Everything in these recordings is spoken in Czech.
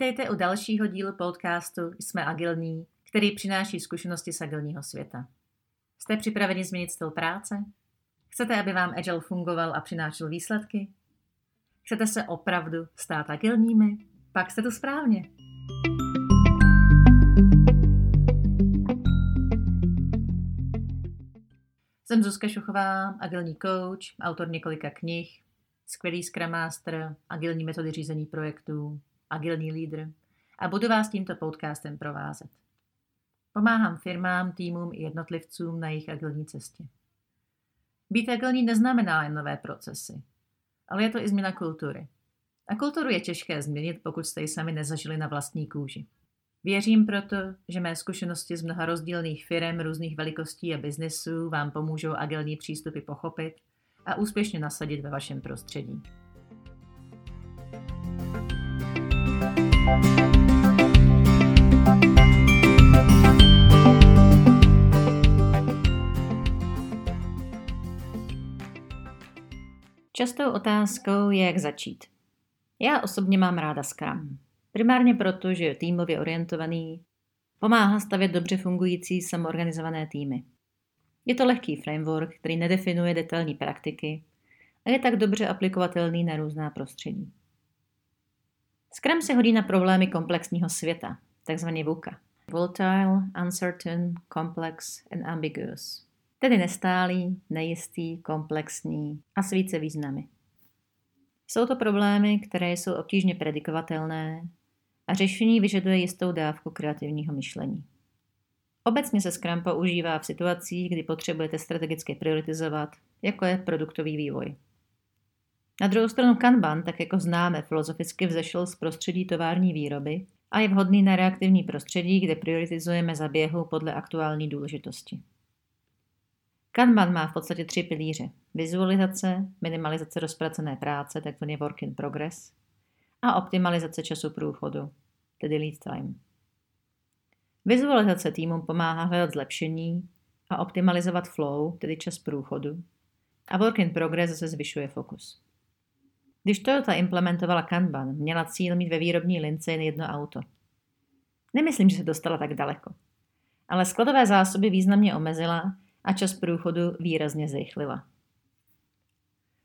Vítejte u dalšího dílu podcastu Jsme agilní, který přináší zkušenosti z agilního světa. Jste připraveni změnit styl práce? Chcete, aby vám Agile fungoval a přinášel výsledky? Chcete se opravdu stát agilními? Pak jste to správně. Jsem Zuzka Šuchová, agilní coach, autor několika knih, skvělý Scrum Master, agilní metody řízení projektů, agilní lídr a budu vás tímto podcastem provázet. Pomáhám firmám, týmům i jednotlivcům na jejich agilní cestě. Být agilní neznamená jen nové procesy, ale je to i změna kultury. A kulturu je těžké změnit, pokud jste ji sami nezažili na vlastní kůži. Věřím proto, že mé zkušenosti z mnoha rozdílných firm různých velikostí a biznesů vám pomůžou agilní přístupy pochopit a úspěšně nasadit ve vašem prostředí. Častou otázkou je, jak začít. Já osobně mám ráda Scrum. Primárně proto, že je týmově orientovaný, pomáhá stavět dobře fungující samoorganizované týmy. Je to lehký framework, který nedefinuje detailní praktiky a je tak dobře aplikovatelný na různá prostředí. Scrum se hodí na problémy komplexního světa, takzvaně VUCA. Volatile, uncertain, complex and ambiguous. Tedy nestálý, nejistý, komplexní a s více významy. Jsou to problémy, které jsou obtížně predikovatelné a řešení vyžaduje jistou dávku kreativního myšlení. Obecně se Scrum používá v situacích, kdy potřebujete strategicky prioritizovat, jako je produktový vývoj. Na druhou stranu Kanban, tak jako známe, filozoficky vzešel z prostředí tovární výroby a je vhodný na reaktivní prostředí, kde prioritizujeme zaběhu podle aktuální důležitosti. Kanban má v podstatě tři pilíře. Vizualizace, minimalizace rozpracené práce, takzvaný work in progress, a optimalizace času průchodu, tedy lead time. Vizualizace týmu pomáhá hledat zlepšení a optimalizovat flow, tedy čas průchodu, a work in progress zase zvyšuje fokus. Když Toyota implementovala Kanban, měla cíl mít ve výrobní lince jen jedno auto. Nemyslím, že se dostala tak daleko. Ale skladové zásoby významně omezila a čas průchodu výrazně zrychlila.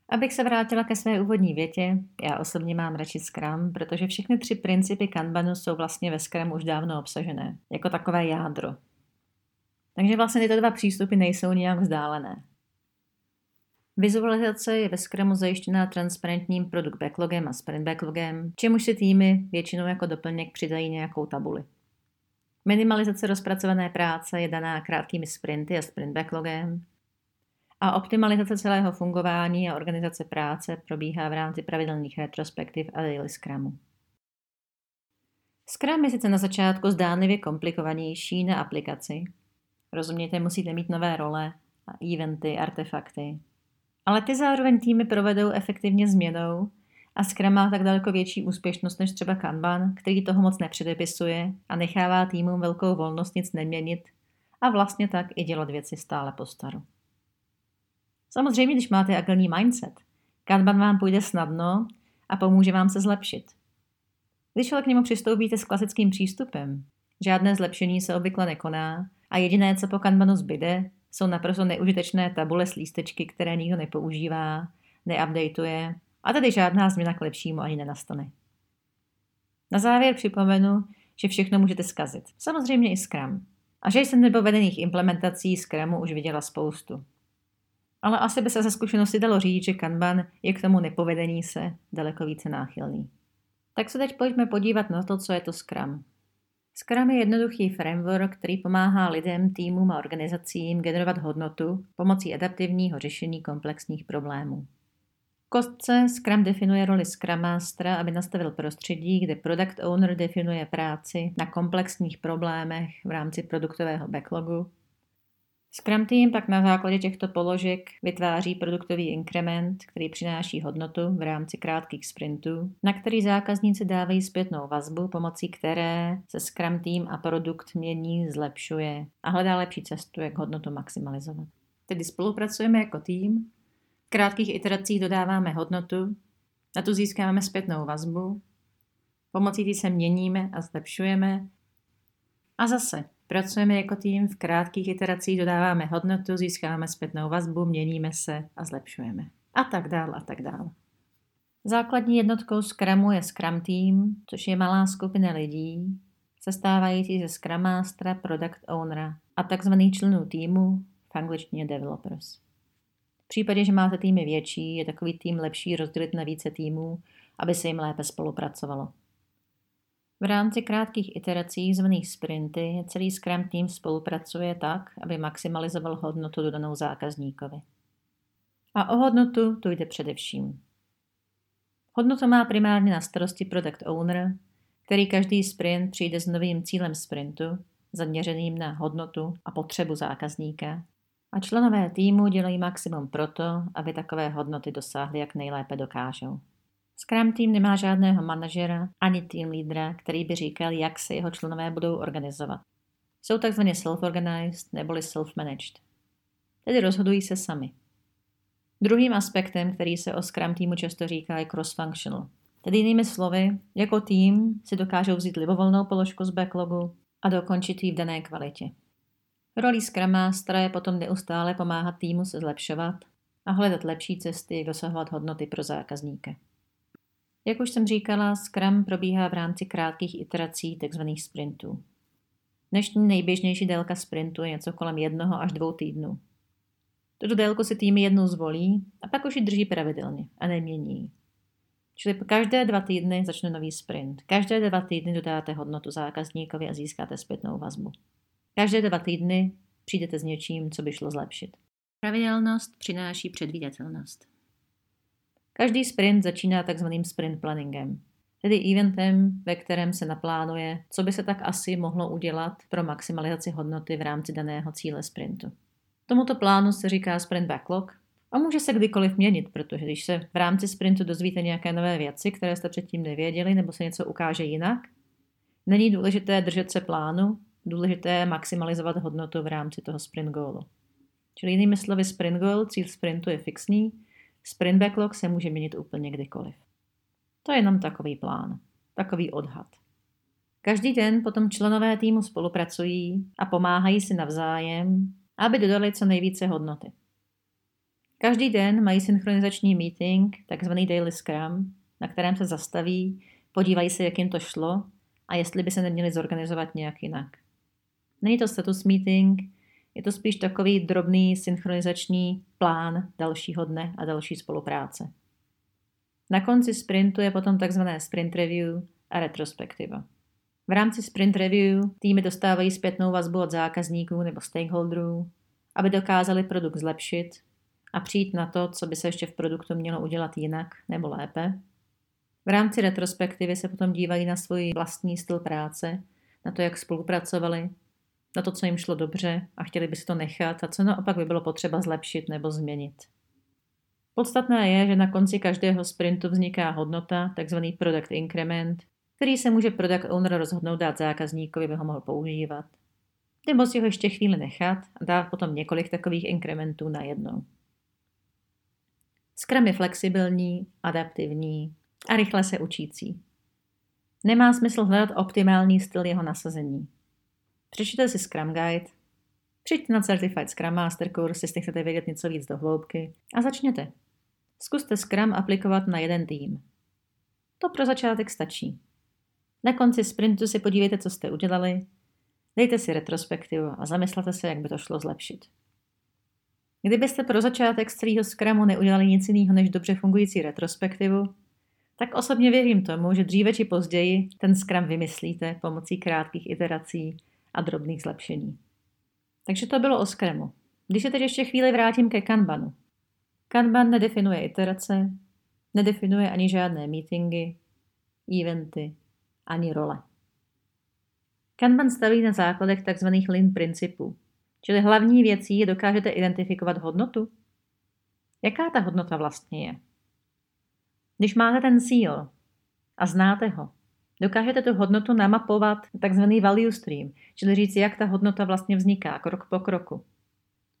Abych se vrátila ke své úvodní větě, já osobně mám radši Scrum, protože všechny tři principy Kanbanu jsou vlastně ve Scrum už dávno obsažené, jako takové jádro. Takže vlastně tyto dva přístupy nejsou nijak vzdálené. Vizualizace je ve Scrumu zajištěná transparentním produkt backlogem a sprint backlogem, čemuž si týmy většinou jako doplněk přidají nějakou tabuli. Minimalizace rozpracované práce je daná krátkými sprinty a sprint backlogem a optimalizace celého fungování a organizace práce probíhá v rámci pravidelných retrospektiv a daily Scrumu. Scrum je sice na začátku zdánlivě komplikovanější na aplikaci. Rozumějte, musíte mít nové role, eventy, artefakty, ale ty zároveň týmy provedou efektivně změnou a Scrum má tak daleko větší úspěšnost než třeba Kanban, který toho moc nepředepisuje a nechává týmům velkou volnost nic neměnit a vlastně tak i dělat věci stále po staru. Samozřejmě, když máte agilní mindset, Kanban vám půjde snadno a pomůže vám se zlepšit. Když ale k němu přistoupíte s klasickým přístupem, žádné zlepšení se obvykle nekoná a jediné, co po Kanbanu zbyde, jsou naprosto neužitečné tabule s lístečky, které nikdo nepoužívá, neupdateuje a tady žádná změna k lepšímu ani nenastane. Na závěr připomenu, že všechno můžete zkazit. Samozřejmě i Scrum. A že jsem nepovedených implementací Scrumu už viděla spoustu. Ale asi by se ze zkušenosti dalo říct, že Kanban je k tomu nepovedení se daleko více náchylný. Tak se teď pojďme podívat na to, co je to Scrum. Scrum je jednoduchý framework, který pomáhá lidem, týmům a organizacím generovat hodnotu pomocí adaptivního řešení komplexních problémů. V kostce Scrum definuje roli Scrum Mastera, aby nastavil prostředí, kde Product Owner definuje práci na komplexních problémech v rámci produktového backlogu Scrum Team pak na základě těchto položek vytváří produktový inkrement, který přináší hodnotu v rámci krátkých sprintů, na který zákazníci dávají zpětnou vazbu, pomocí které se Scrum Team a produkt mění, zlepšuje a hledá lepší cestu, jak hodnotu maximalizovat. Tedy spolupracujeme jako tým, v krátkých iteracích dodáváme hodnotu, na tu získáme zpětnou vazbu, Pomocí tý se měníme a zlepšujeme. A zase, pracujeme jako tým, v krátkých iteracích dodáváme hodnotu, získáváme zpětnou vazbu, měníme se a zlepšujeme. A tak dál a tak dál. Základní jednotkou Scrumu je Scrum Team, což je malá skupina lidí, sestávající ze Scrum Mastera, Product Ownera a tzv. členů týmu, v angličtině developers. V případě, že máte týmy větší, je takový tým lepší rozdělit na více týmů, aby se jim lépe spolupracovalo. V rámci krátkých iterací zvaných sprinty celý Scrum tým spolupracuje tak, aby maximalizoval hodnotu dodanou zákazníkovi. A o hodnotu tu jde především. Hodnotu má primárně na starosti product owner, který každý sprint přijde s novým cílem sprintu, zaměřeným na hodnotu a potřebu zákazníka. A členové týmu dělají maximum proto, aby takové hodnoty dosáhly, jak nejlépe dokážou. Scrum tým nemá žádného manažera ani tým lídra, který by říkal, jak se jeho členové budou organizovat. Jsou takzvaně self-organized neboli self-managed. Tedy rozhodují se sami. Druhým aspektem, který se o Scrum týmu často říká, je cross-functional. Tedy jinými slovy, jako tým si dokážou vzít libovolnou položku z backlogu a dokončit ji v dané kvalitě. Rolí Scrum Mastera je potom neustále pomáhat týmu se zlepšovat a hledat lepší cesty, jak dosahovat hodnoty pro zákazníka. Jak už jsem říkala, Scrum probíhá v rámci krátkých iterací, tzv. sprintů. Dnešní nejběžnější délka sprintu je něco kolem jednoho až dvou týdnů. Tuto délku si týmy jednou zvolí a pak už ji drží pravidelně a nemění Čili každé dva týdny začne nový sprint. Každé dva týdny dodáte hodnotu zákazníkovi a získáte zpětnou vazbu. Každé dva týdny přijdete s něčím, co by šlo zlepšit. Pravidelnost přináší předvídatelnost. Každý sprint začíná takzvaným sprint planningem, tedy eventem, ve kterém se naplánuje, co by se tak asi mohlo udělat pro maximalizaci hodnoty v rámci daného cíle sprintu. Tomuto plánu se říká sprint backlog a může se kdykoliv měnit, protože když se v rámci sprintu dozvíte nějaké nové věci, které jste předtím nevěděli, nebo se něco ukáže jinak, není důležité držet se plánu, důležité je maximalizovat hodnotu v rámci toho sprint goalu. Čili jinými slovy, sprint goal, cíl sprintu je fixní, sprint backlog se může měnit úplně kdykoliv. To je jenom takový plán, takový odhad. Každý den potom členové týmu spolupracují a pomáhají si navzájem, aby dodali co nejvíce hodnoty. Každý den mají synchronizační meeting, takzvaný daily scrum, na kterém se zastaví, podívají se, jak jim to šlo a jestli by se neměli zorganizovat nějak jinak. Není to status meeting, je to spíš takový drobný synchronizační plán dalšího dne a další spolupráce. Na konci sprintu je potom takzvané sprint review a retrospektiva. V rámci sprint review týmy dostávají zpětnou vazbu od zákazníků nebo stakeholderů, aby dokázali produkt zlepšit a přijít na to, co by se ještě v produktu mělo udělat jinak nebo lépe. V rámci retrospektivy se potom dívají na svůj vlastní styl práce, na to, jak spolupracovali, na to, co jim šlo dobře a chtěli by si to nechat a co naopak by bylo potřeba zlepšit nebo změnit. Podstatné je, že na konci každého sprintu vzniká hodnota, takzvaný product increment, který se může product owner rozhodnout dát zákazníkovi, aby ho mohl používat. Nebo si ho ještě chvíli nechat a dát potom několik takových inkrementů na jednou. Scrum je flexibilní, adaptivní a rychle se učící. Nemá smysl hledat optimální styl jeho nasazení. Přečtěte si Scrum Guide, přijďte na Certified Scrum Master kurz, jestli chcete vědět něco víc do hloubky a začněte. Zkuste Scrum aplikovat na jeden tým. To pro začátek stačí. Na konci sprintu si podívejte, co jste udělali, dejte si retrospektivu a zamyslete se, jak by to šlo zlepšit. Kdybyste pro začátek z celého Scrumu neudělali nic jiného než dobře fungující retrospektivu, tak osobně věřím tomu, že dříve či později ten Scrum vymyslíte pomocí krátkých iterací a drobných zlepšení. Takže to bylo o Scrumu. Když se teď ještě chvíli vrátím ke Kanbanu. Kanban nedefinuje iterace, nedefinuje ani žádné meetingy, eventy, ani role. Kanban staví na základech tzv. lean principů, Čili hlavní věcí je, dokážete identifikovat hodnotu. Jaká ta hodnota vlastně je? Když máte ten cíl a znáte ho, dokážete tu hodnotu namapovat takzvaný value stream, čili říct, jak ta hodnota vlastně vzniká krok po kroku.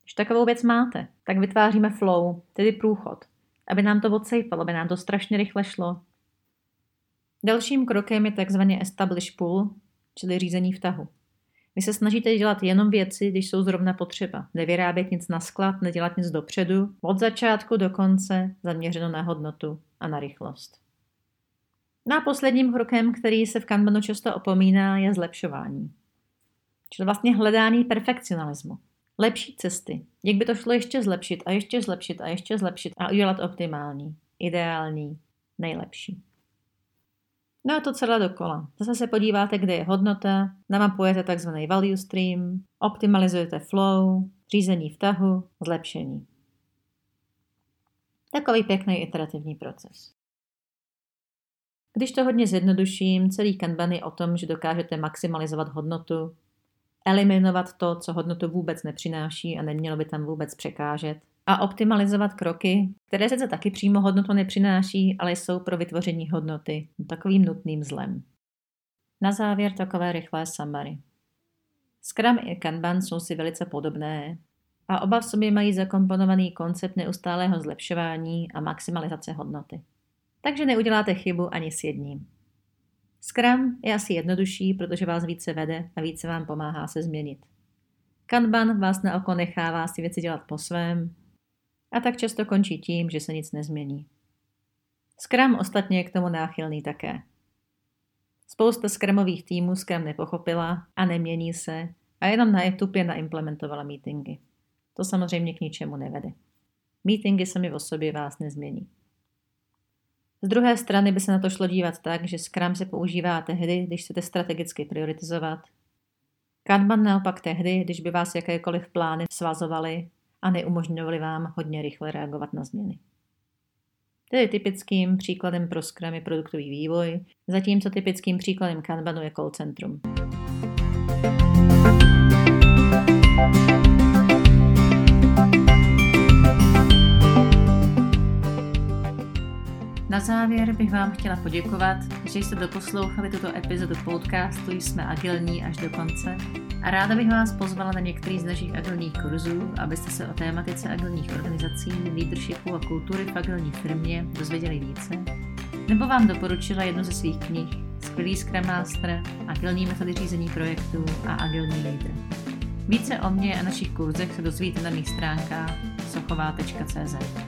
Když takovou věc máte, tak vytváříme flow, tedy průchod, aby nám to odsejpalo, aby nám to strašně rychle šlo. Dalším krokem je takzvaně establish pull, čili řízení vtahu. Vy se snažíte dělat jenom věci, když jsou zrovna potřeba. Nevyrábět nic na sklad, nedělat nic dopředu, od začátku do konce zaměřeno na hodnotu a na rychlost. No a posledním krokem, který se v Kanbanu často opomíná, je zlepšování. Čili vlastně hledání perfekcionalismu. Lepší cesty. Jak by to šlo ještě zlepšit a ještě zlepšit a ještě zlepšit a udělat optimální, ideální, nejlepší. No a to celé dokola. Zase se podíváte, kde je hodnota, namapujete tzv. value stream, optimalizujete flow, řízení vtahu, zlepšení. Takový pěkný iterativní proces. Když to hodně zjednoduším, celý Kanban je o tom, že dokážete maximalizovat hodnotu, eliminovat to, co hodnotu vůbec nepřináší a nemělo by tam vůbec překážet, a optimalizovat kroky, které sice taky přímo hodnotu nepřináší, ale jsou pro vytvoření hodnoty takovým nutným zlem. Na závěr takové rychlé summary. Scrum i Kanban jsou si velice podobné a oba v sobě mají zakomponovaný koncept neustálého zlepšování a maximalizace hodnoty. Takže neuděláte chybu ani s jedním. Scrum je asi jednodušší, protože vás více vede a více vám pomáhá se změnit. Kanban vás na oko nechává si věci dělat po svém a tak často končí tím, že se nic nezmění. Scrum ostatně je k tomu náchylný také. Spousta Scrumových týmů Scrum nepochopila a nemění se a jenom na tupě naimplementovala meetingy. To samozřejmě k ničemu nevede. Meetingy sami o sobě vás nezmění. Z druhé strany by se na to šlo dívat tak, že Scrum se používá tehdy, když chcete strategicky prioritizovat. Kanban naopak tehdy, když by vás jakékoliv plány svazovaly a neumožňovaly vám hodně rychle reagovat na změny. Tedy typickým příkladem pro Scrum je produktový vývoj, zatímco typickým příkladem Kanbanu je call centrum. Na závěr bych vám chtěla poděkovat, že jste doposlouchali tuto epizodu podcastu Jsme agilní až do konce a ráda bych vás pozvala na některý z našich agilních kurzů, abyste se o tématice agilních organizací, leadershipu a kultury v agilní firmě dozvěděli více, nebo vám doporučila jednu ze svých knih Skvělý Scrum Master, agilní metody řízení projektů a agilní leader. Více o mě a našich kurzech se dozvíte na mých stránkách sochová.cz.